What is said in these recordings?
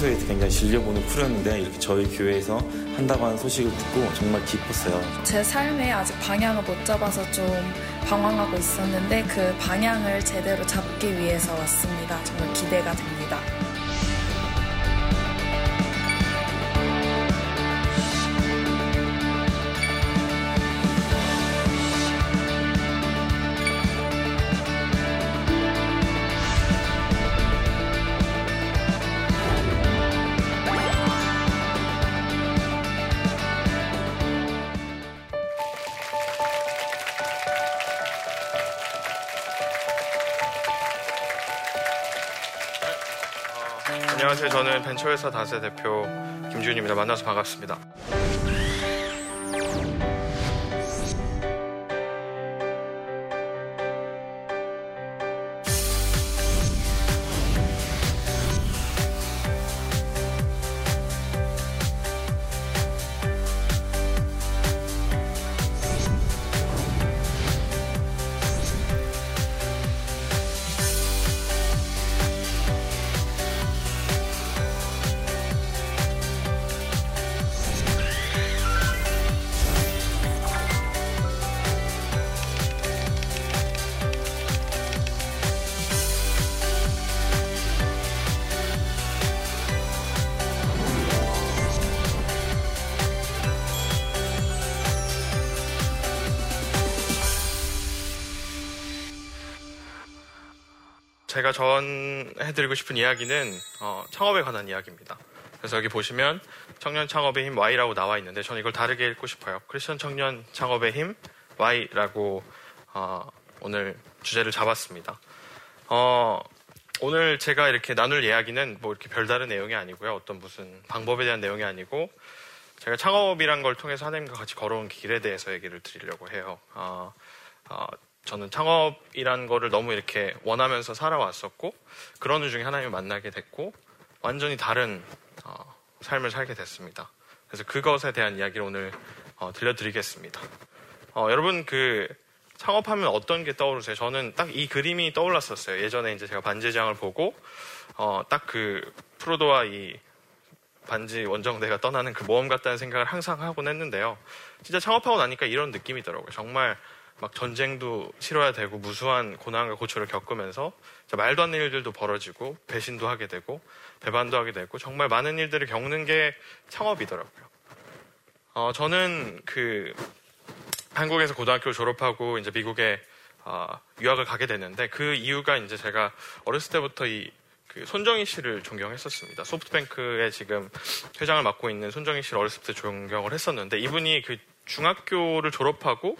평소에 굉장히 즐겨보는 프로였는데 이렇게 저희 교회에서 한다고 하는 소식을 듣고 정말 기뻤어요. 제 삶에 아직 방향을 못 잡아서 좀 방황하고 있었는데 그 방향을 제대로 잡기 위해서 왔습니다. 정말 기대가 됩니다. 벤처회사 다세 대표 김준입니다. 만나서 반갑습니다. 제가 전해드리고 싶은 이야기는 어, 창업에 관한 이야기입니다. 그래서 여기 보시면 청년 창업의 힘 Y라고 나와 있는데 저는 이걸 다르게 읽고 싶어요. 크리스천 청년 창업의 힘 Y라고 어, 오늘 주제를 잡았습니다. 어, 오늘 제가 이렇게 나눌 이야기는 뭐 이렇게 별다른 내용이 아니고요. 어떤 무슨 방법에 대한 내용이 아니고 제가 창업이란 걸 통해서 하나님과 같이 걸어온 길에 대해서 얘기를 드리려고 해요. 어, 어, 저는 창업이란 거를 너무 이렇게 원하면서 살아왔었고 그런 중에 하나님을 만나게 됐고 완전히 다른 어, 삶을 살게 됐습니다. 그래서 그것에 대한 이야기를 오늘 어, 들려드리겠습니다. 어, 여러분 그 창업하면 어떤 게 떠오르세요? 저는 딱 이 그림이 떠올랐었어요. 예전에 이제 제가 반지장을 보고 어, 딱그 프로도와 이 반지 원정대가 떠나는 그 모험 같다는 생각을 항상 하곤 했는데요. 진짜 창업하고 나니까 이런 느낌이더라고요. 정말 막 전쟁도 치러야 되고 무수한 고난과 고초를 겪으면서 말도 안 되는 일들도 벌어지고 배신도 하게 되고 배반도 하게 되고 정말 많은 일들을 겪는 게 창업이더라고요. 어, 저는 그 한국에서 고등학교 졸업하고 이제 미국에 어, 유학을 가게 됐는데 그 이유가 이제 제가 어렸을 때부터 이 그 손정희 씨를 존경했었습니다. 소프트뱅크에 지금 회장을 맡고 있는 손정희 씨를 어렸을 때 존경을 했었는데 이분이 그 중학교를 졸업하고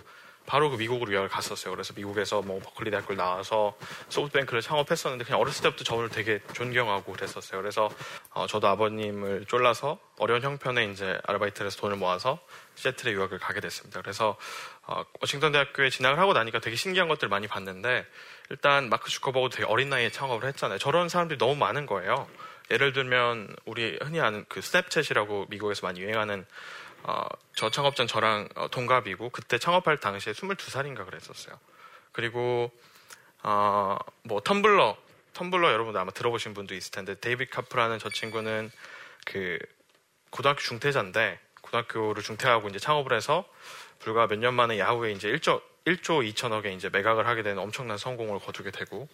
바로 그 미국으로 유학을 갔었어요. 그래서 미국에서 뭐 버클리 대학교를 나와서 소프트뱅크를 창업했었는데 그냥 어렸을 때부터 저를 되게 존경하고 그랬었어요. 그래서 어, 저도 아버님을 쫄라서 어려운 형편에 이제 아르바이트를 해서 돈을 모아서 시애틀에 유학을 가게 됐습니다. 그래서 어, 워싱턴 대학교에 진학을 하고 나니까 되게 신기한 것들 을 많이 봤는데 일단 마크 주커버그 되게 어린 나이에 창업을 했잖아요. 저런 사람들이 너무 많은 거예요. 예를 들면 우리 흔히 아는 그 스냅챗이라고 미국에서 많이 유행하는 어, 저 창업자는 저랑 어, 동갑이고 그때 창업할 당시에 22살인가 그랬었어요. 그리고 어, 뭐 텀블러 텀블러 여러분 아마 들어보신 분도 있을 텐데 데이빗 카프라는 저 친구는 그 고등학교 중퇴자인데 고등학교를 중퇴하고 이제 창업을 해서 불과 몇 년 만에 야후에 이제 1조 1조 2천억에 이제 매각을 하게 되는 엄청난 성공을 거두게 되고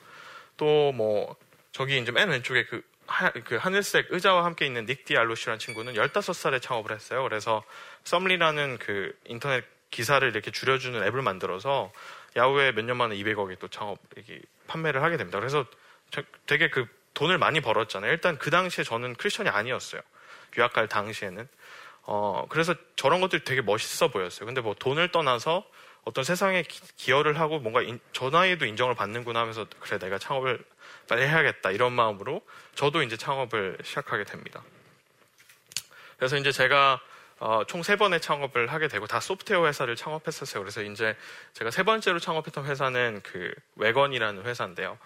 또 뭐 저기 이제 맨 왼쪽에 그 하, 그 하늘색 의자와 함께 있는 닉 디알로시라는 친구는 15살에 창업을 했어요. 그래서 썸리라는 그 인터넷 기사를 이렇게 줄여주는 앱을 만들어서 야후에 몇 년 만에 200억이 또 창업, 판매를 하게 됩니다. 그래서 되게 그 돈을 많이 벌었잖아요. 일단 그 당시에 저는 크리스천이 아니었어요. 유학 갈 당시에는. 어, 그래서 저런 것들이 되게 멋있어 보였어요. 근데 뭐 돈을 떠나서 어떤 세상에 기, 여를 하고 뭔가 인, 저 나이에도 인정을 받는구나 하면서 그래 내가 창업을 빨리 해야겠다 이런 마음으로 저도 이제 창업을 시작하게 됩니다. 그래서 이제 제가 어, 총 세 번의 창업을 하게 되고 다 소프트웨어 회사를 창업했었어요. 그래서 이제 제가 세 번째로 창업했던 회사는 그 웨건이라는 회사인데요.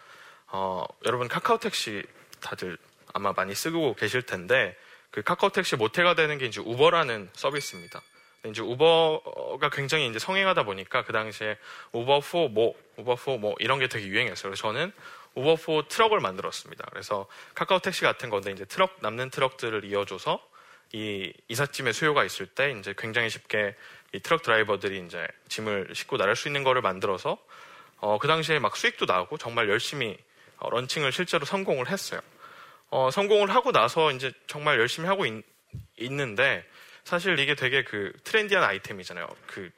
어, 여러분 카카오 택시 다들 아마 많이 쓰고 계실 텐데 그 카카오 택시 모태가 되는 게 이제 우버라는 서비스입니다. 이제 우버가 굉장히 이제 성행하다 보니까 그 당시에 우버 포 뭐, 우버 포 뭐 이런 게 되게 유행했어요. 그래서 저는 우버4 트럭을 만들었습니다. 그래서 카카오 택시 같은 건데 이제 트럭 남는 트럭들을 이어줘서 이 이삿짐의 수요가 있을 때 이제 굉장히 쉽게 이 트럭 드라이버들이 이제 짐을 싣고 나갈 수 있는 거를 만들어서 어, 그 당시에 막 수익도 나고 정말 열심히 어, launching을 실제로 성공을 했어요. 어, 성공을 하고 나서 이제 정말 열심히 하고 있, 있는데 사실 이게 되게 그 trendy한 아이템이잖아요. 그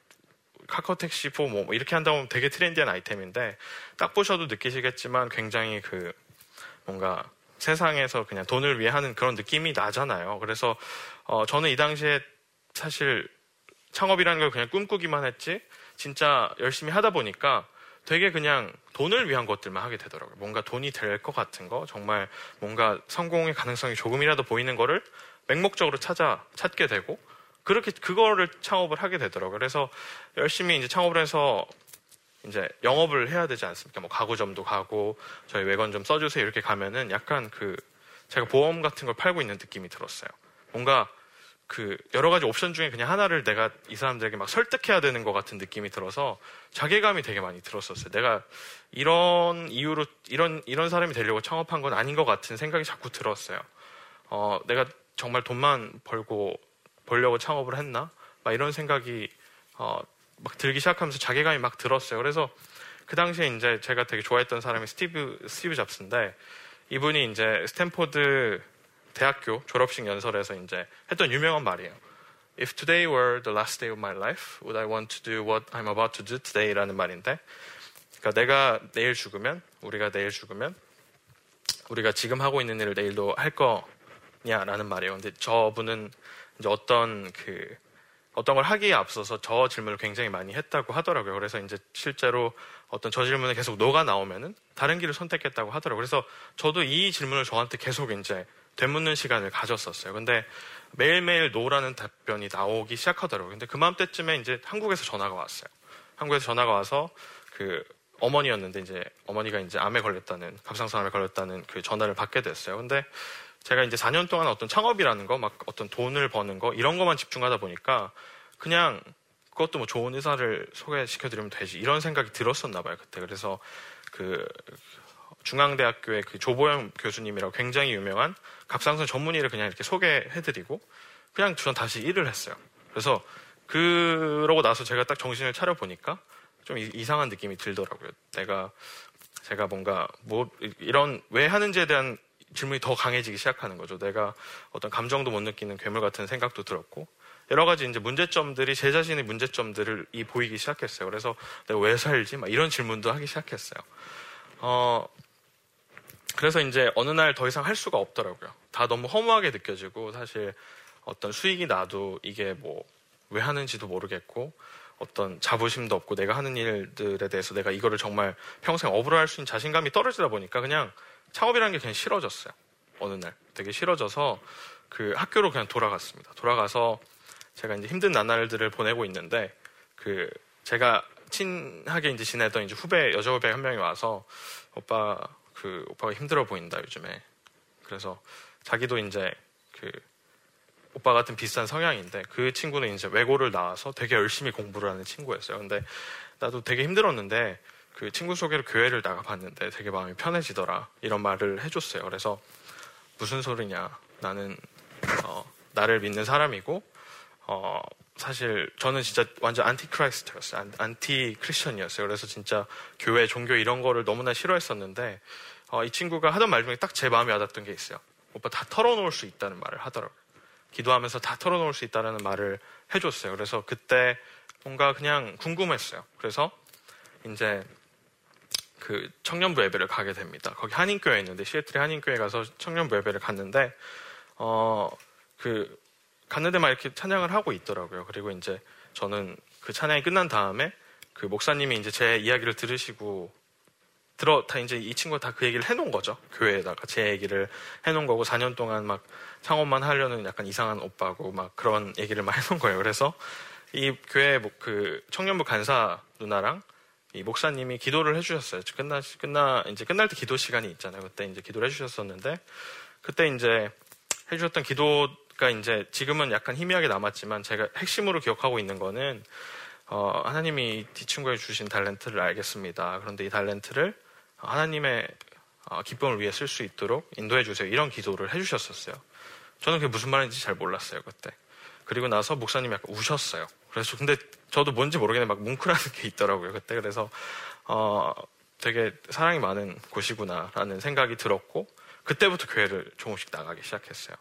카카오 택시 4 뭐, 뭐 이렇게 한다 보면 되게 trendy한 아이템인데 딱 보셔도 느끼시겠지만 굉장히 그 뭔가 세상에서 그냥 돈을 위해 하는 그런 느낌이 나잖아요. 그래서 어, 저는 이 당시에 사실 창업이라는 걸 그냥 꿈꾸기만 했지 진짜 열심히 하다 보니까 되게 그냥 돈을 위한 것들만 하게 되더라고요. 뭔가 돈이 될 것 같은 거, 정말 뭔가 성공의 가능성이 조금이라도 보이는 거를 맹목적으로 찾아 찾게 되고 그렇게 그거를 창업을 하게 되더라고요. 그래서 열심히 이제 창업을 해서 이제 영업을 해야 되지 않습니까? 뭐 가구점도 가고 저희 외관 좀 써주세요 이렇게 가면은 약간 그 제가 보험 같은 걸 팔고 있는 느낌이 들었어요. 뭔가 그 여러 가지 옵션 중에 그냥 하나를 내가 이 사람들에게 막 설득해야 되는 것 같은 느낌이 들어서 자괴감이 되게 많이 들었었어요. 내가 이런 이유로 이런 이런 사람이 되려고 창업한 건 아닌 것 같은 생각이 자꾸 들었어요. 어, 내가 정말 돈만 벌고 벌려고 창업을 했나? 막 이런 생각이 어, 막 들기 시작하면서 자괴감이 막 들었어요. 그래서 그 당시에 이제 제가 되게 좋아했던 사람이 스티브 스티브 잡스인데 이분이 이제 스탠포드 대학교 졸업식 연설에서 이제 했던 유명한 말이에요. If today were the last day of my life, would I want to do what I'm about to do today라는 말인데, 그러니까 내가 내일 죽으면, 우리가 내일 죽으면, 우리가 지금 하고 있는 일을 내일도 할 거냐라는 말이에요. 근데 저분은 이제 어떤 그 어떤 걸 하기에 앞서서 저 질문을 굉장히 많이 했다고 하더라고요. 그래서 이제 실제로 어떤 저 질문을 계속 녹아 나오면은 다른 길을 선택했다고 하더라고요. 그래서 저도 이 질문을 저한테 계속 이제 되묻는 시간을 가졌었어요. 근데 매일매일 노라는 답변이 나오기 시작하더라고요. 근데 그맘때쯤에 이제 한국에서 전화가 왔어요. 한국에서 전화가 와서 그 어머니였는데 이제 어머니가 이제 암에 걸렸다는 갑상선암에 걸렸다는 그 전화를 받게 됐어요. 근데 제가 이제 4년 동안 어떤 창업이라는 거, 막 어떤 돈을 버는 거 이런 것만 집중하다 보니까 그냥 그것도 뭐 좋은 의사를 소개시켜드리면 되지 이런 생각이 들었었나 봐요 그때. 그래서 그 중앙대학교의 그 조보영 교수님이라고 굉장히 유명한 갑상선 전문의를 그냥 이렇게 소개해드리고 그냥 전 다시 일을 했어요. 그래서 그러고 나서 제가 딱 정신을 차려 보니까 좀 이상한 느낌이 들더라고요. 내가 제가 뭔가 뭐 이런 왜 하는지에 대한 질문이 더 강해지기 시작하는 거죠. 내가 어떤 감정도 못 느끼는 괴물 같은 생각도 들었고 여러 가지 이제 문제점들이 제 자신의 문제점들을 이 보이기 시작했어요. 그래서 내가 왜 살지? 막 이런 질문도 하기 시작했어요. 어, 그래서 이제 어느 날 더 이상 할 수가 없더라고요. 다 너무 허무하게 느껴지고 사실 어떤 수익이 나도 이게 뭐 왜 하는지도 모르겠고 어떤 자부심도 없고 내가 하는 일들에 대해서 내가 이거를 정말 평생 업으로 할 수 있는 자신감이 떨어지다 보니까 그냥 창업이라는 게 그냥 싫어졌어요. 어느 날 되게 싫어져서 그 학교로 그냥 돌아갔습니다. 돌아가서 제가 이제 힘든 나날들을 보내고 있는데 그 제가 친하게 이제 지내던 이제 후배 여자 후배 한 명이 와서 오빠 그 오빠가 힘들어 보인다 요즘에. 그래서 자기도 이제 그 오빠 같은 비슷한 성향인데 그 친구는 이제 외고를 나와서 되게 열심히 공부를 하는 친구였어요. 근데 나도 되게 힘들었는데 그 친구 소개로 교회를 나가봤는데 되게 마음이 편해지더라 이런 말을 해줬어요. 그래서 무슨 소리냐 나는 어, 나를 믿는 사람이고 어, 사실 저는 진짜 완전 Antichrist였어요. 안티 크리스천이었어요. 그래서 진짜 교회, 종교 이런 거를 너무나 싫어했었는데 어, 이 친구가 하던 말 중에 딱 제 마음에 와닿던 게 있어요. 오빠 다 털어놓을 수 있다는 말을 하더라고요. 기도하면서 다 털어놓을 수 있다는 말을 해줬어요. 그래서 그때 뭔가 그냥 궁금했어요. 그래서 이제 그 청년부 예배를 가게 됩니다. 거기 한인교회 있는데 시애틀에 한인교회 가서 청년부 예배를 갔는데 어 그 갔는데 막 이렇게 찬양을 하고 있더라고요. 그리고 이제 저는 그 찬양이 끝난 다음에 그 목사님이 이제 제 이야기를 들으시고 들어 다 이제 이 친구가 다 그 얘기를 해놓은 거죠 교회에다가 제 얘기를 해놓은 거고 4년 동안 막 창업만 하려는 약간 이상한 오빠고 막 그런 얘기를 막 해놓은 거예요. 그래서 이 교회 그 청년부 간사 누나랑 이 목사님이 기도를 해주셨어요. 끝나 끝나 이제 끝날 때 기도 시간이 있잖아요. 그때 이제 기도를 해주셨었는데 그때 이제 해주셨던 기도가 이제 지금은 약간 희미하게 남았지만 제가 핵심으로 기억하고 있는 거는 어, 하나님이 이 친구에 주신 달렌트를 알겠습니다. 그런데 이 달렌트를 하나님의 어, 기쁨을 위해 쓸 수 있도록 인도해 주세요. 이런 기도를 해주셨었어요. 저는 그게 무슨 말인지 잘 몰랐어요 그때. 그리고 나서 목사님이 약간 우셨어요. 그래서 근데 저도 뭔지 모르겠는데 막 뭉클하는 게 있더라고요 그때. 그래서 어, 되게 사랑이 많은 곳이구나라는 생각이 들었고 그때부터 교회를 조금씩 나가기 시작했어요.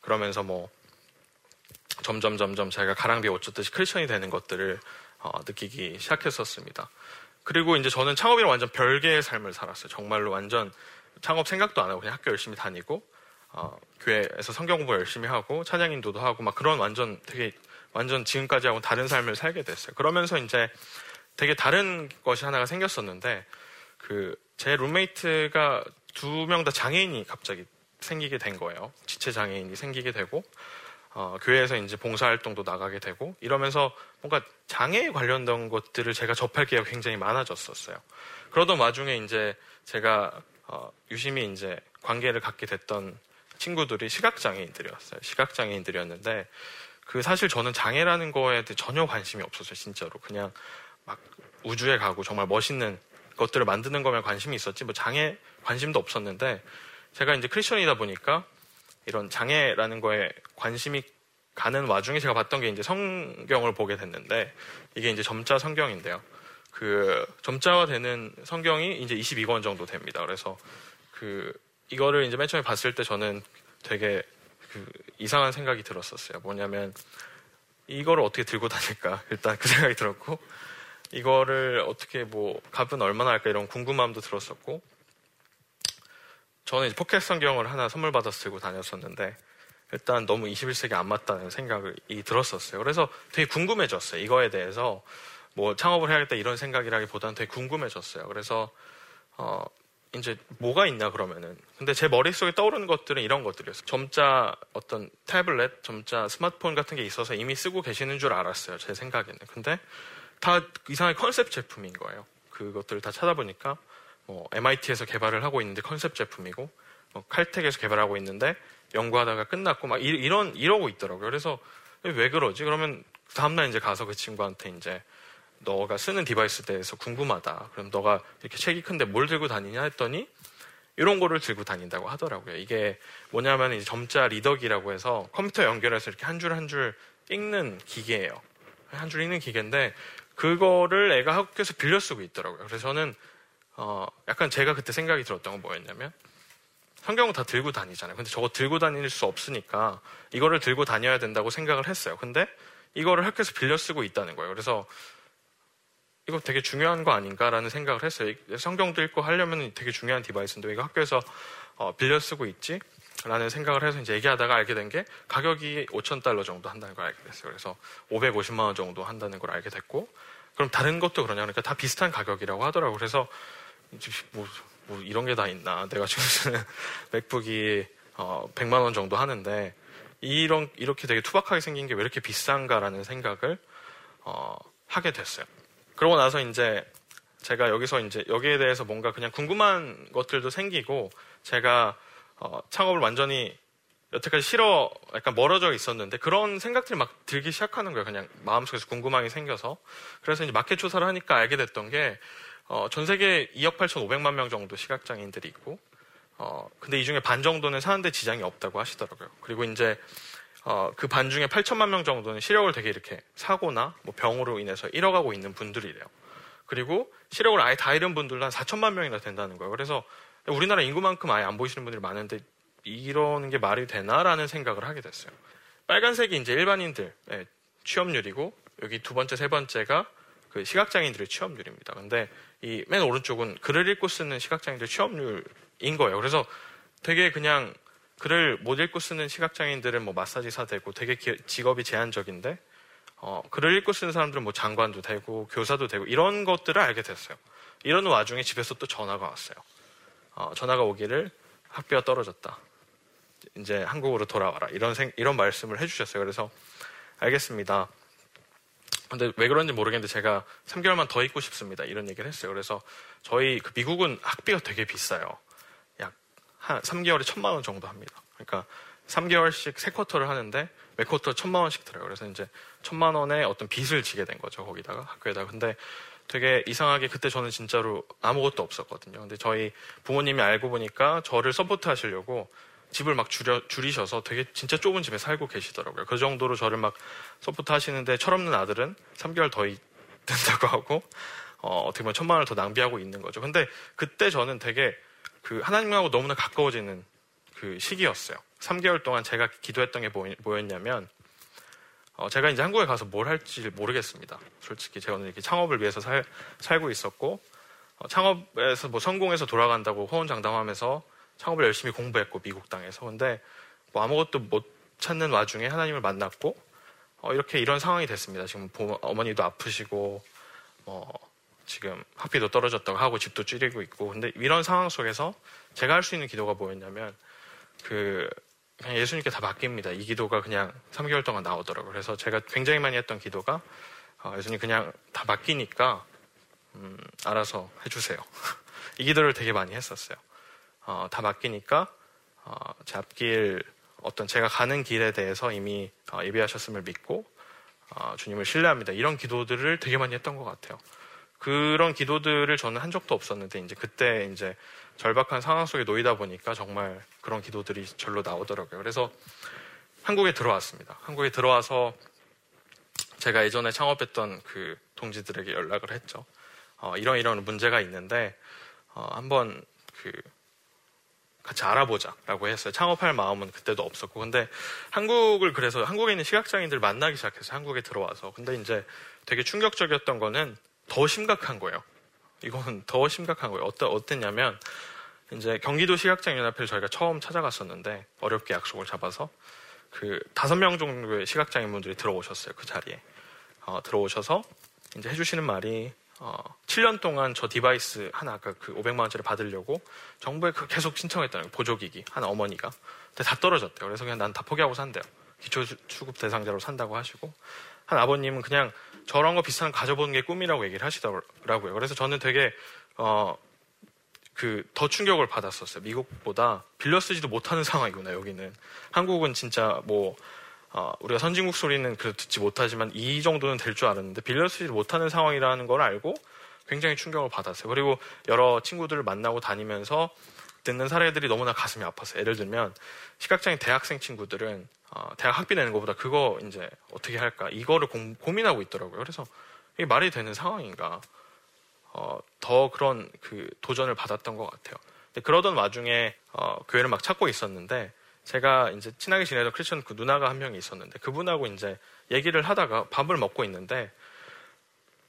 그러면서 뭐 점점 점점 제가 가랑비에 옷 젖듯이 크리스천이 되는 것들을 어, 느끼기 시작했었습니다. 그리고 이제 저는 창업이랑 완전 별개의 삶을 살았어요. 정말로 완전 창업 생각도 안 하고 그냥 학교 열심히 다니고 어, 교회에서 성경 공부 열심히 하고 찬양 인도도 하고 막 그런 완전 되게 완전 지금까지 하고 다른 삶을 살게 됐어요. 그러면서 이제 되게 다른 것이 하나가 생겼었는데 그 제 룸메이트가 두 명 다 장애인이 갑자기 생기게 된 거예요. 지체 장애인이 생기게 되고 어, 교회에서 이제 봉사활동도 나가게 되고 이러면서 뭔가 장애에 관련된 것들을 제가 접할 기회가 굉장히 많아졌었어요. 그러던 와중에 이제 제가 어, 유심히 이제 관계를 갖게 됐던 친구들이 시각장애인들이었어요. 시각장애인들이었는데 그 사실 저는 장애라는 거에 대해 전혀 관심이 없었어요. 진짜로 그냥 막 우주에 가고 정말 멋있는 것들을 만드는 거면 관심이 있었지 뭐 장애 관심도 없었는데 제가 이제 크리스천이다 보니까 이런 장애라는 거에 관심이 가는 와중에 제가 봤던 게 이제 성경을 보게 됐는데 이게 이제 점자 성경인데요. 그 점자화 되는 성경이 이제 22권 정도 됩니다. 그래서 그 이거를 이제 맨 처음에 봤을 때 저는 되게 그 이상한 생각이 들었었어요. 뭐냐면 이거를 어떻게 들고 다닐까 일단 그 생각이 들었고 이거를 어떻게 뭐 값은 얼마나 할까 이런 궁금함도 들었었고 저는 이제 포켓 성경을 하나 선물 받아서 들고 다녔었는데 일단 너무 21세기 안 맞다는 생각이 들었었어요. 그래서 되게 궁금해졌어요. 이거에 대해서 뭐 창업을 해야겠다 이런 생각이라기보다는 되게 궁금해졌어요. 그래서 어 이제 뭐가 있나 그러면은 근데 제 머릿속에 떠오르는 것들은 이런 것들이었어요. 점자 어떤 태블릿, 점자 스마트폰 같은 게 있어서 이미 쓰고 계시는 줄 알았어요. 제 생각에는. 근데 다 이상하게 컨셉 제품인 거예요. 그것들을 다 찾아보니까 뭐 MIT에서 개발을 하고 있는데 컨셉 제품이고 뭐 칼텍에서 개발하고 있는데 연구하다가 끝났고 막 이, 런 이러고 있더라고요. 그래서 왜 그러지? 그러면 다음날 이제 가서 그 친구한테 이제 너가 쓰는 device 대해서 궁금하다. 그럼 너가 이렇게 책이 큰데 뭘 들고 다니냐 했더니 이런 거를 들고 다닌다고 하더라고요. 이게 뭐냐면 이제 점자 리더기라고 해서 컴퓨터 연결해서 이렇게 한 줄 한 줄 읽는 기계예요. 한 줄 읽는 기계인데 그거를 애가 학교에서 빌려 쓰고 있더라고요. 그래서 저는 어 약간 제가 그때 생각이 들었던 건 뭐였냐면 성경은 다 들고 다니잖아요. 근데 저거 들고 다닐 수 없으니까 이거를 들고 다녀야 된다고 생각을 했어요. 근데 이거를 학교에서 빌려 쓰고 있다는 거예요. 그래서 이거 되게 중요한 거 아닌가라는 생각을 했어요. 성경도 읽고 하려면 되게 중요한 device인데 왜 이거 학교에서 어, 빌려 쓰고 있지? 라는 생각을 해서 이제 얘기하다가 알게 된 게 가격이 5천 달러 정도 한다는 걸 알게 됐어요. 그래서 550만 원 정도 한다는 걸 알게 됐고 그럼 다른 것도 그러냐 그러니까 다 비슷한 가격이라고 하더라고요. 그래서 뭐, 뭐 이런 게 다 있나 내가 지금 쓰는 맥북이 어, 100만 원 정도 하는데 이런 이렇게 되게 투박하게 생긴 게 왜 이렇게 비싼가라는 생각을 어, 하게 됐어요. 그러고 나서 이제 제가 여기서 이제 여기에 대해서 뭔가 그냥 궁금한 것들도 생기고 제가 어, 창업을 완전히 여태까지 싫어 약간 멀어져 있었는데 그런 생각들이 막 들기 시작하는 거예요. 그냥 마음속에서 궁금함이 생겨서. 그래서 이제 마켓 조사를 하니까 알게 됐던 게, 어, 전 세계 2억 8,500만 명 정도 시각장애인들이 있고, 어, 근데 이 중에 반 정도는 사는데 지장이 없다고 하시더라고요. 그리고 이제, 어, 그 반 중에 8천만 명 정도는 시력을 되게 이렇게 사고나 뭐 병으로 인해서 잃어가고 있는 분들이래요. 그리고 시력을 아예 다 잃은 분들도 한 4천만 명이나 된다는 거예요. 그래서 우리나라 인구만큼 아예 안 보이시는 분들이 많은데 이러는 게 말이 되나라는 생각을 하게 됐어요. 빨간색이 이제 일반인들 네, 취업률이고 여기 두 번째, 세 번째가 그 시각장애인들의 취업률입니다. 근데 이 맨 오른쪽은 글을 읽고 쓰는 시각장애인들 취업률인 거예요. 그래서 되게 그냥 글을 못 읽고 쓰는 시각장애인들은 뭐 마사지사 되고 되게 기, 직업이 제한적인데 어, 글을 읽고 쓰는 사람들은 뭐 장관도 되고 교사도 되고 이런 것들을 알게 됐어요. 이런 와중에 집에서 또 전화가 왔어요. 어, 전화가 오기를 학비가 떨어졌다. 이제 한국으로 돌아와라. 이런 생, 이런 말씀을 해주셨어요. 그래서 알겠습니다. 근데 왜 그런지 모르겠는데 제가 3개월만 더 있고 싶습니다. 이런 얘기를 했어요. 그래서 저희 그 미국은 학비가 되게 비싸요. 약 한 3개월에 천만 원 정도 합니다. 그러니까 3개월씩 세 쿼터를 하는데 매 쿼터 천만 원씩 들어요. 그래서 이제 천만 원의 어떤 빚을 지게 된 거죠. 거기다가 학교에다가. 근데 되게 이상하게 그때 저는 진짜로 아무것도 없었거든요. 근데 저희 부모님이 알고 보니까 저를 support 하시려고 집을 막 줄여, 줄이셔서 되게 진짜 좁은 집에 살고 계시더라고요. 그 정도로 저를 막 support 하시는데 철없는 아들은 3개월 더 된다고 하고 어, 어떻게 보면 천만 원을 더 낭비하고 있는 거죠. 근데 그때 저는 되게 그 하나님하고 너무나 가까워지는 그 시기였어요. 3개월 동안 제가 기도했던 게 뭐였냐면 어, 제가 이제 한국에 가서 뭘 할지 모르겠습니다. 솔직히 제가 이렇게 창업을 위해서 살, 살고 있었고 어, 창업에서 뭐 성공해서 돌아간다고 호언장담하면서 창업을 열심히 공부했고 미국 땅에서 근데 뭐 아무것도 못 찾는 와중에 하나님을 만났고 어, 이렇게 이런 상황이 됐습니다. 지금 부, 어머니도 아프시고 뭐 지금 학비도 떨어졌다고 하고 집도 줄이고 있고 근데 이런 상황 속에서 제가 할 수 있는 기도가 뭐였냐면 그 그냥 예수님께 다 맡깁니다. 이 기도가 그냥 3개월 동안 나오더라고요. 그래서 제가 굉장히 많이 했던 기도가 어, 예수님 그냥 다 맡기니까 음, 알아서 해주세요. 이 기도를 되게 많이 했었어요. 어, 다 맡기니까 어, 제 앞길 어떤 제가 가는 길에 대해서 이미 어, 예비하셨음을 믿고 어, 주님을 신뢰합니다. 이런 기도들을 되게 많이 했던 것 같아요. 그런 기도들을 저는 한 적도 없었는데 이제 그때 이제 절박한 상황 속에 놓이다 보니까 정말 그런 기도들이 절로 나오더라고요. 그래서 한국에 들어왔습니다. 한국에 들어와서 제가 예전에 창업했던 그 동지들에게 연락을 했죠. 어, 이런 이런 문제가 있는데 어, 한번 그 같이 알아보자라고 했어요. 창업할 마음은 그때도 없었고, 근데 한국을 그래서 한국에 있는 시각장애인들 만나기 시작해서 한국에 들어와서, 근데 이제 되게 충격적이었던 거는 더 심각한 거예요. 이거는 더 심각한 거예요. 어떠, 어땠냐면, 이제 경기도 시각장애인연합회를 저희가 처음 찾아갔었는데 어렵게 약속을 잡아서 그 다섯 명 정도의 시각장애인분들이 들어오셨어요 그 자리에 어, 들어오셔서 이제 해주시는 말이 어, 7년 동안 저 device 하나 아까 그 500만 원짜리 받으려고 정부에 그 계속 신청했다는 보조기기. 한 어머니가. 근데 다 떨어졌대요. 그래서 그냥 난 다 포기하고 산대요. 기초수급 대상자로 산다고 하시고. 한 아버님은 그냥 저런 거 비싼 거 가져보는 게 꿈이라고 얘기를 하시더라고요. 그래서 저는 되게 어, 그 더 충격을 받았었어요. 미국보다 빌려 쓰지도 못하는 상황이구나 여기는. 한국은 진짜 뭐 어, 우리가 선진국 소리는 그 듣지 못하지만 이 정도는 될 줄 알았는데 빌려 쓰지 못하는 상황이라는 걸 알고 굉장히 충격을 받았어요. 그리고 여러 친구들을 만나고 다니면서 듣는 사례들이 너무나 가슴이 아팠어요. 예를 들면 시각장애 대학생 친구들은 어, 대학 학비 내는 것보다 그거 이제 어떻게 할까 이거를 고, 고민하고 있더라고요. 그래서 이게 말이 되는 상황인가? 어, 더 그런 그 도전을 받았던 것 같아요. 그러던 와중에 어, 교회를 막 찾고 있었는데 제가 이제 친하게 지내던 크리스천 그 누나가 한 명이 있었는데 그분하고 이제 얘기를 하다가 밥을 먹고 있는데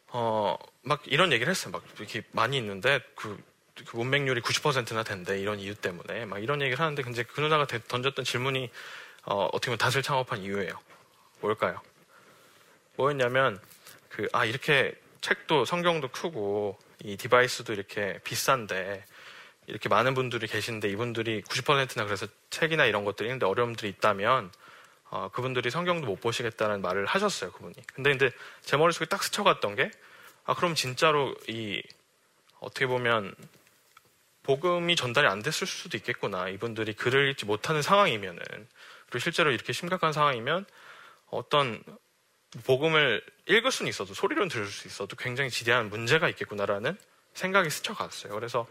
어, 막 이런 얘기를 했어요. 막 이렇게 많이 있는데 그, 그 문맹률이 90%나 된대 이런 이유 때문에 막 이런 얘기를 하는데 근데 그 누나가 던졌던 질문이 어, 어떻게 보면 닷을 창업한 이유예요. 뭘까요? 뭐였냐면 그 아 이렇게 책도 성경도 크고 이 디바이스도 이렇게 비싼데 이렇게 많은 분들이 계신데 이분들이 90%나 그래서 책이나 이런 것들이 있는데 어려움들이 있다면 어, 그분들이 성경도 못 보시겠다는 말을 하셨어요 그분이. 근데 근데 제 머릿속에 딱 스쳐갔던 게 아 그럼 진짜로 이 어떻게 보면 복음이 전달이 안 됐을 수도 있겠구나. 이분들이 글을 읽지 못하는 상황이면은 그리고 실제로 이렇게 심각한 상황이면 어떤 복음을 읽을 수는 있어도 소리로는 들을 수 있어도 굉장히 지대한 문제가 있겠구나라는 생각이 스쳐갔어요. 그래서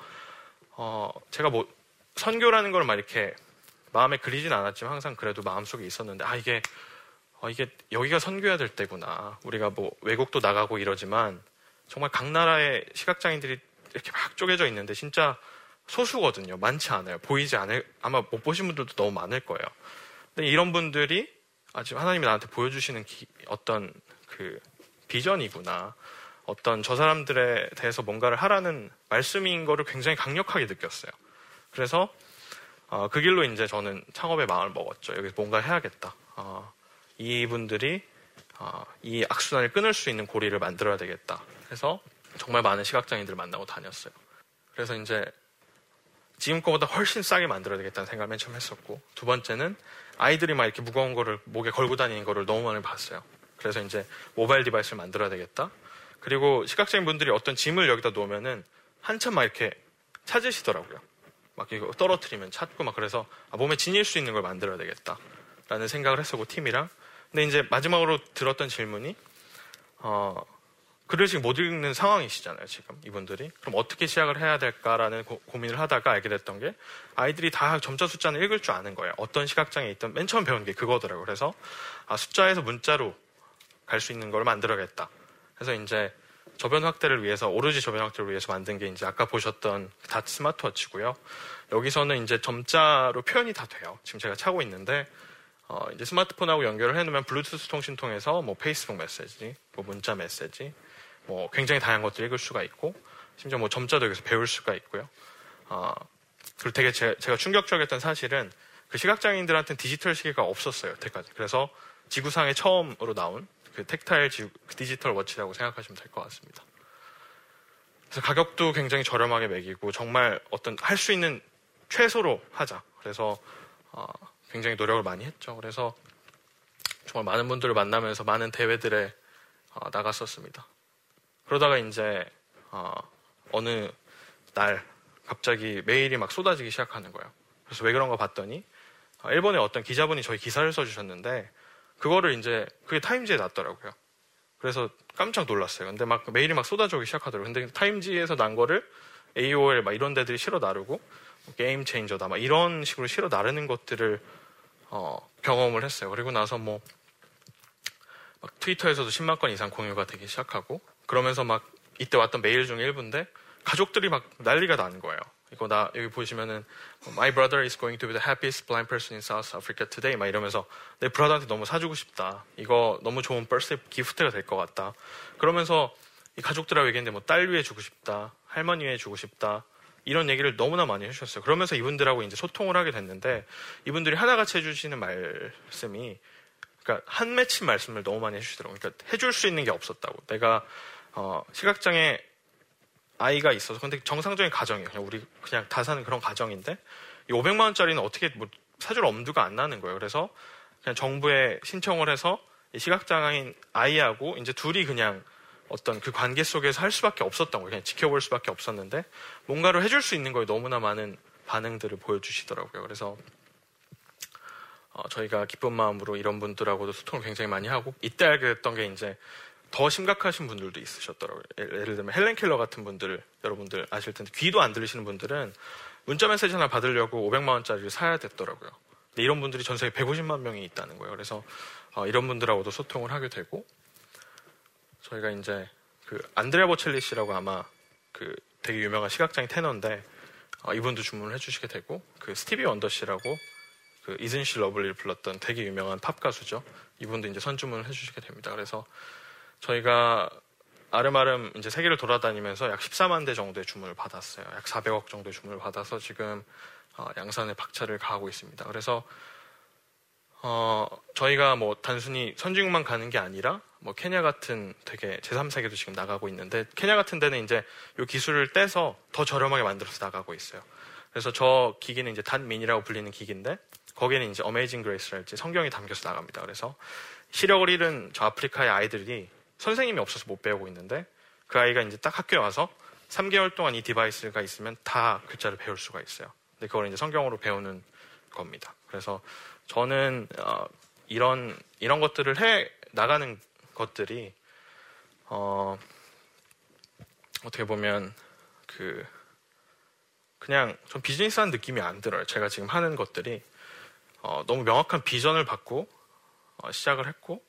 어 제가 뭐 선교라는 걸 막 이렇게 마음에 그리진 않았지만 항상 그래도 마음속에 있었는데 아 이게 어 이게 여기가 선교해야 될 때구나. 우리가 뭐 외국도 나가고 이러지만 정말 각 나라의 시각장애인들이 이렇게 막 쪼개져 있는데 진짜 소수거든요. 많지 않아요. 보이지 않을 아마 못 보신 분들도 너무 많을 거예요. 근데 이런 분들이 아, 지금 하나님이 나한테 보여주시는 기, 어떤 그 비전이구나. 어떤 저 사람들에 대해서 뭔가를 하라는 말씀인 거를 굉장히 강력하게 느꼈어요. 그래서 어, 그 길로 이제 저는 창업의 마음을 먹었죠. 여기서 뭔가 해야겠다. 어, 이분들이 어, 이 악순환을 끊을 수 있는 고리를 만들어야 되겠다. 해서 정말 많은 시각장애인들을 만나고 다녔어요. 그래서 이제 지금 거보다 훨씬 싸게 만들어야 되겠다는 생각을 맨 처음 했었고 두 번째는 아이들이 막 이렇게 무거운 거를 목에 걸고 다니는 거를 너무 많이 봤어요. 그래서 이제 모바일 디바이스를 만들어야 되겠다. 그리고 시각장애인 분들이 어떤 짐을 여기다 놓으면은 한참 막 이렇게 찾으시더라고요. 막 이거 떨어뜨리면 찾고 막 그래서 아, 몸에 지닐 수 있는 걸 만들어야 되겠다. 라는 생각을 했었고 팀이랑. 근데 이제 마지막으로 들었던 질문이 어 글을 못 읽는 상황이시잖아요, 지금 이분들이. 그럼 어떻게 시작을 해야 될까라는 고, 민을 하다가 알게 됐던 게 아이들이 다 점자 숫자는 읽을 줄 아는 거예요. 어떤 시각장애 있던 맨 처음 배운 게 그거더라고요. 그래서 아, 숫자에서 문자로 갈 수 있는 걸 만들어야겠다. 그래서 이제 저변 확대를 위해서 오로지 저변 확대를 위해서 만든 게 이제 아까 보셨던 닷 스마트워치고요. 여기서는 이제 점자로 표현이 다 돼요. 지금 제가 차고 있는데 어, 이제 스마트폰하고 연결을 해놓으면 블루투스 통신 통해서 뭐 페이스북 메시지, 뭐 문자 메시지, 뭐 굉장히 다양한 것들 읽을 수가 있고 심지어 뭐 점자도 여기서 배울 수가 있고요. 어, 그리고 되게 제, 가 충격적이었던 사실은 그 시각장애인들한테는 디지털 시계가 없었어요. 여태까지. 그래서 지구상에 처음으로 나온 그 텍타일 그 디지털 워치라고 생각하시면 될 것 같습니다. 그래서 가격도 굉장히 저렴하게 매기고 정말 어떤 할 수 있는 최소로 하자. 그래서 어, 굉장히 노력을 많이 했죠. 그래서 정말 많은 분들을 만나면서 많은 대회들에 어, 나갔었습니다. 그러다가 이제 어, 어느 날 갑자기 메일이 막 쏟아지기 시작하는 거예요. 그래서 왜 그런가 봤더니 어, 일본의 어떤 기자분이 저희 기사를 써주셨는데 그거를 이제 그게 타임지에 났더라고요. 그래서 깜짝 놀랐어요. 근데 막 메일이 막 쏟아지기 시작하더라고요. 근데 타임지에서 난 거를 AOL 막 이런 데들이 실어 나르고 뭐 game changer다 막 이런 식으로 실어 나르는 것들을 어, 경험을 했어요. 그리고 나서 뭐 트위터에서도 10만 건 이상 공유가 되기 시작하고 그러면서 막 이때 왔던 메일 중 일부인데 가족들이 막 난리가 나는 거예요. 이거 나 여기 보시면은 My brother is going to be the happiest blind person in South Africa today 막 이러면서 내 브라더한테 너무 사주고 싶다. 이거 너무 좋은 버스 기프트가 될 것 같다. 그러면서 이 가족들하고 얘기했는데 뭐 딸 위에 주고 싶다. 할머니 위에 주고 싶다. 이런 얘기를 너무나 많이 해주셨어요. 그러면서 이분들하고 이제 소통을 하게 됐는데 이분들이 하나같이 해주시는 말씀이 그러니까 한 맺힌 말씀을 너무 많이 해주시더라고요. 그러니까 해줄 수 있는 게 없었다고. 내가 어, 시각장애 아이가 있어서 근데 정상적인 가정이에요. 그냥 우리 그냥 다 사는 그런 가정인데 이 500만 원짜리는 어떻게 뭐 사줄 엄두가 안 나는 거예요. 그래서 그냥 정부에 신청을 해서 시각장애인 아이하고 이제 둘이 그냥 어떤 그 관계 속에서 할 수밖에 없었던 거예요. 그냥 지켜볼 수밖에 없었는데 뭔가를 해줄 수 있는 거에 너무나 많은 반응들을 보여주시더라고요. 그래서 어, 저희가 기쁜 마음으로 이런 분들하고도 소통을 굉장히 많이 하고 이때 알게 됐던 게 이제 더 심각하신 분들도 있으셨더라고요. 예를 들면 헬렌 켈러 같은 분들 여러분들 아실 텐데 귀도 안 들리시는 분들은 문자 메시지 하나 받으려고 500만 원짜리를 사야 됐더라고요. 근데 이런 분들이 전 세계 150만 명이 있다는 거예요. 그래서 어, 이런 분들하고도 소통을 하게 되고 저희가 이제 그 안드레아 보첼리 씨라고 아마 그 되게 유명한 시각장애 테너인데 어, 이분도 주문을 해주시게 되고 그 스티비 원더 씨라고 그 Isn't She Lovely를 불렀던 되게 유명한 팝 가수죠. 이분도 이제 선주문을 해주시게 됩니다. 그래서 저희가 아름아름 이제 세계를 돌아다니면서 약 14만 대 정도의 주문을 받았어요. 약 400억 정도의 주문을 받아서 지금 어, 양산에 박차를 가하고 있습니다. 그래서 어, 저희가 뭐 단순히 선진국만 가는 게 아니라 뭐 케냐 같은 되게 제3세계도 지금 나가고 있는데 케냐 같은 데는 이제 이 기술을 떼서 더 저렴하게 만들어서 나가고 있어요. 그래서 저 기기는 이제 단민이라고 불리는 기기인데 거기에는 이제 Amazing Grace랄지 성경이 담겨서 나갑니다. 그래서 시력을 잃은 저 아프리카의 아이들이 선생님이 없어서 못 배우고 있는데 그 아이가 이제 딱 학교에 와서 3개월 동안 이 device가 있으면 다 글자를 배울 수가 있어요. 근데 그걸 이제 성경으로 배우는 겁니다. 그래서 저는 어, 이런 이런 것들을 해 나가는 것들이 어, 어떻게 보면 그 그냥 좀 비즈니스한 느낌이 안 들어요. 제가 지금 하는 것들이 어, 너무 명확한 비전을 받고 어, 시작을 했고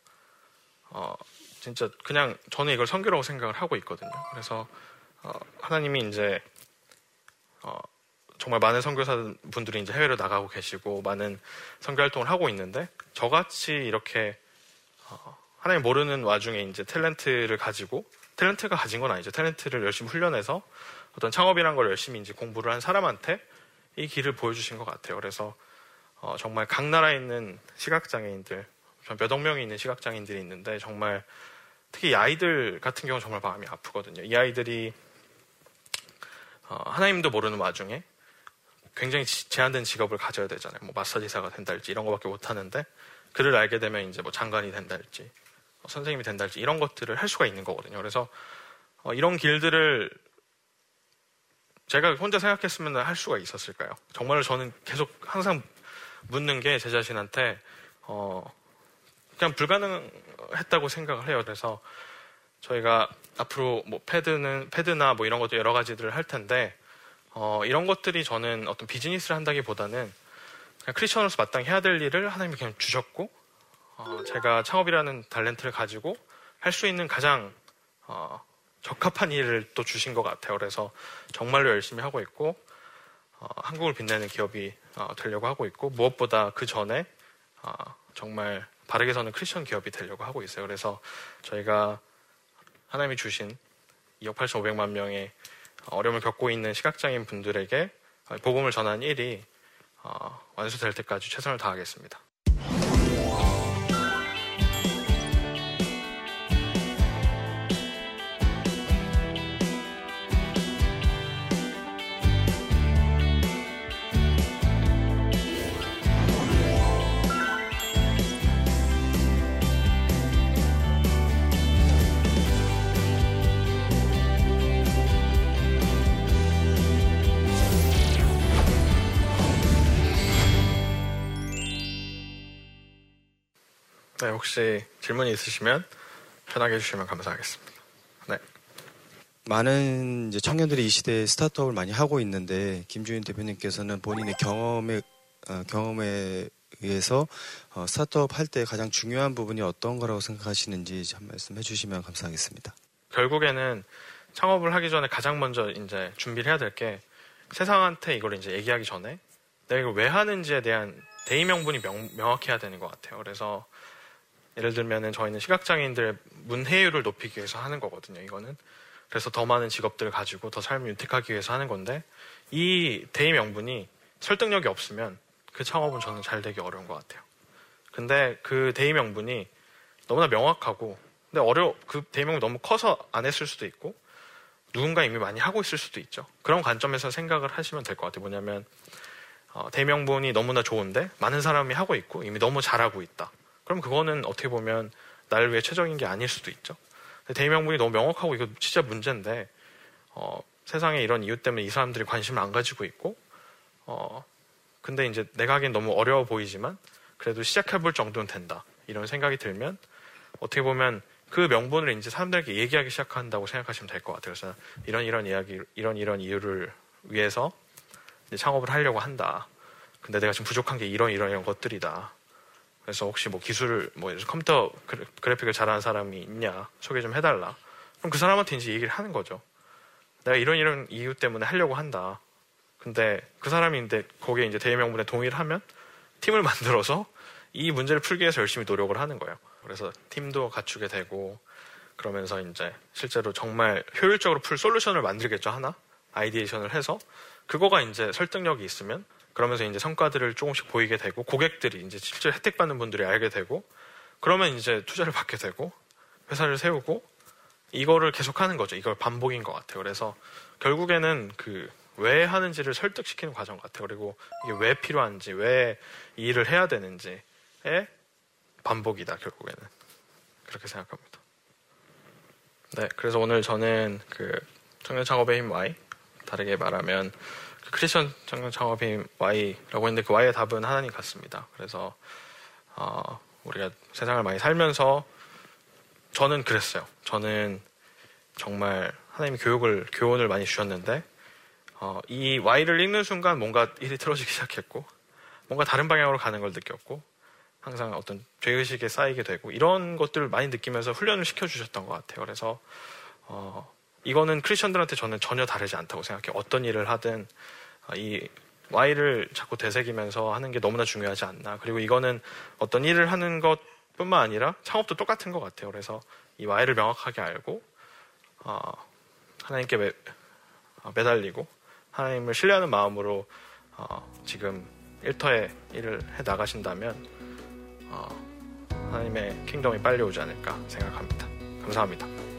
어, 진짜 그냥 저는 이걸 성교라고 생각을 하고 있거든요. 그래서 어, 하나님이 이제 어, 정말 많은 선교사 분들이 이제 해외로 나가고 계시고 많은 선교 활동을 하고 있는데 저같이 이렇게 어, 하나님 모르는 와중에 이제 탤런트를 가지고 탤런트가 가진 건 아니죠. 탤런트를 열심히 훈련해서 어떤 창업이란 걸 열심히 이제 공부를 한 사람한테 이 길을 보여주신 것 같아요. 그래서 어, 정말 각 나라에 있는 시각장애인들 몇억 명이 있는 시각장애인들이 있는데 정말 특히 이 아이들 같은 경우는 정말 마음이 아프거든요. 이 아이들이 어, 하나님도 모르는 와중에 굉장히 제한된 직업을 가져야 되잖아요. 뭐 마사지사가 된다할지 이런 거밖에 못 하는데 그를 알게 되면 이제 뭐 장관이 된다할지 뭐 선생님이 된다할지 이런 것들을 할 수가 있는 거거든요. 그래서 어, 이런 길들을 제가 혼자 생각했으면 할 수가 있었을까요? 정말로 저는 계속 항상 묻는 게 제 자신한테 어, 그냥 불가능했다고 생각을 해요. 그래서 저희가 앞으로 뭐 패드는 패드나 뭐 이런 것도 여러 가지들을 할 텐데 어, 이런 것들이 저는 어떤 비즈니스를 한다기보다는 그냥 크리스천으로서 마땅히 해야 될 일을 하나님이 그냥 주셨고 어, 제가 창업이라는 탤런트를 가지고 할 수 있는 가장 어, 적합한 일을 또 주신 것 같아요. 그래서 정말로 열심히 하고 있고 어, 한국을 빛내는 기업이 어, 되려고 하고 있고 무엇보다 그 전에 어, 정말 바르게 서는 크리스천 기업이 되려고 하고 있어요. 그래서 저희가 하나님이 주신 2억 8,500만 명의 어려움을 겪고 있는 시각장애인 분들에게 복음을 전하는 일이 어, 완수될 때까지 최선을 다하겠습니다. 네, 혹시 질문이 있으시면 편하게 해주시면 감사하겠습니다. 네. 많은 이제 청년들이 이 시대에 스타트업을 많이 하고 있는데 김주인 대표님께서는 본인의 경험에 어, 경험에 의해서 어, 스타트업 할 때 가장 중요한 부분이 어떤 거라고 생각하시는지 한 말씀 해주시면 감사하겠습니다. 결국에는 창업을 하기 전에 가장 먼저 이제 준비를 해야 될 게 세상한테 이걸 이제 얘기하기 전에 내가 이걸 왜 하는지에 대한 대의 명분이 명, 명확해야 되는 것 같아요. 그래서 예를 들면은 저희는 시각장애인들의 문해율을 높이기 위해서 하는 거거든요. 이거는 그래서 더 많은 직업들을 가지고 더 삶을 윤택하기 위해서 하는 건데 이 대의 명분이 설득력이 없으면 그 창업은 저는 잘 되기 어려운 것 같아요. 근데 그 대의 명분이 너무나 명확하고 근데 어려 그 대의 명분이 너무 커서 안 했을 수도 있고 누군가 이미 많이 하고 있을 수도 있죠. 그런 관점에서 생각을 하시면 될 것 같아요. 뭐냐면 어, 대명분이 너무나 좋은데 많은 사람이 하고 있고 이미 너무 잘하고 있다. 그럼 그거는 어떻게 보면 나를 위해 최적인 게 아닐 수도 있죠. 대명분이 너무 명확하고 이거 진짜 문제인데 어, 세상에 이런 이유 때문에 이 사람들이 관심을 안 가지고 있고 어, 근데 이제 내가 하기엔 너무 어려워 보이지만 그래도 시작해볼 정도는 된다. 이런 생각이 들면 어떻게 보면 그 명분을 이제 사람들에게 얘기하기 시작한다고 생각하시면 될 것 같아요. 그래서 이런 이런 이야기, 이런 이런 이유를 위해서 창업을 하려고 한다. 근데 내가 지금 부족한 게 이런 이런 이런 것들이다. 그래서 혹시 뭐 기술, 뭐 컴퓨터 그래픽을 잘하는 사람이 있냐 소개 좀 해달라. 그럼 그 사람한테 이제 얘기를 하는 거죠. 내가 이런 이런 이유 때문에 하려고 한다. 근데 그 사람이 이제 거기에 이제 대명분에 동의를 하면 팀을 만들어서 이 문제를 풀기 위해서 열심히 노력을 하는 거예요. 그래서 팀도 갖추게 되고 그러면서 이제 실제로 정말 효율적으로 풀 솔루션을 만들겠죠 하나 ideation을 해서 그거가 이제 설득력이 있으면 그러면서 이제 성과들을 조금씩 보이게 되고 고객들이 이제 실제로 혜택 받는 분들이 알게 되고 그러면 이제 투자를 받게 되고 회사를 세우고 이거를 계속하는 거죠. 이걸 반복인 것 같아요. 그래서 결국에는 그 왜 하는지를 설득시키는 과정 같아요. 그리고 이게 왜 필요한지, 왜 이 일을 해야 되는지의 반복이다. 결국에는 그렇게 생각합니다. 네, 그래서 오늘 저는 그 청년 창업의 힘 Y 다르게 말하면 크리스천 창업인 Y라고 했는데 그 Y의 답은 하나님 같습니다. 그래서 어, 우리가 세상을 많이 살면서 저는 그랬어요. 저는 정말 하나님이 교육을 교훈을 많이 주셨는데 어, 이 Y를 읽는 순간 뭔가 일이 틀어지기 시작했고 뭔가 다른 방향으로 가는 걸 느꼈고 항상 어떤 죄의식에 쌓이게 되고 이런 것들을 많이 느끼면서 훈련을 시켜주셨던 것 같아요. 그래서 어, 이거는 크리스천들한테 저는 전혀 다르지 않다고 생각해요. 어떤 일을 하든 아, 이 Y를 자꾸 되새기면서 하는 게 너무나 중요하지 않나. 그리고 이거는 어떤 일을 하는 것 뿐만 아니라 창업도 똑같은 것 같아요. 그래서 이 Y를 명확하게 알고 어, 하나님께 매, 어, 매달리고 하나님을 신뢰하는 마음으로 어, 지금 일터에 일을 해 나가신다면 어, 하나님의 킹덤이 빨리 오지 않을까 생각합니다. 감사합니다.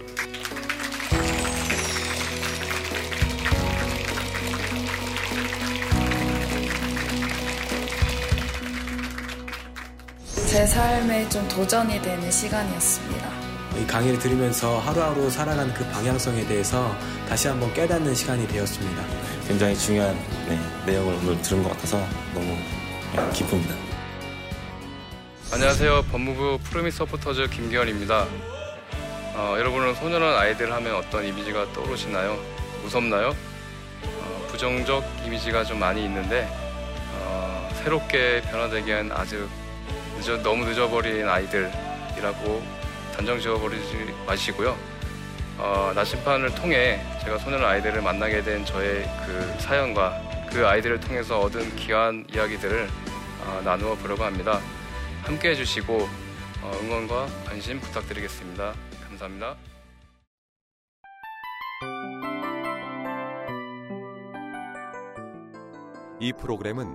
제 삶에 좀 도전이 되는 시간이었습니다. 이 강의를 들으면서 하루하루 살아가는 그 방향성에 대해서 다시 한번 깨닫는 시간이 되었습니다. 굉장히 중요한 네, 내용을 오늘 들은 것 같아서 너무 기쁩니다. 안녕하세요. 법무부 프로미 서포터즈 김기현입니다. 어, 여러분은 소년원 아이들 하면 어떤 이미지가 떠오르시나요? 무섭나요? 어, 부정적 이미지가 좀 많이 있는데 어, 새롭게 변화되기엔 아직 늦어, 너무 늦어버린 아이들이라고 단정 지어버리지 마시고요. 어, 나침판을 통해 제가 소년 아이들을 만나게 된 저의 그 사연과 그 아이들을 통해서 얻은 귀한 이야기들을 어, 나누어 보려고 합니다. 함께 해주시고 어, 응원과 관심 부탁드리겠습니다. 감사합니다. 이 프로그램은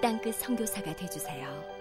땅끝 성교사가 되주세요.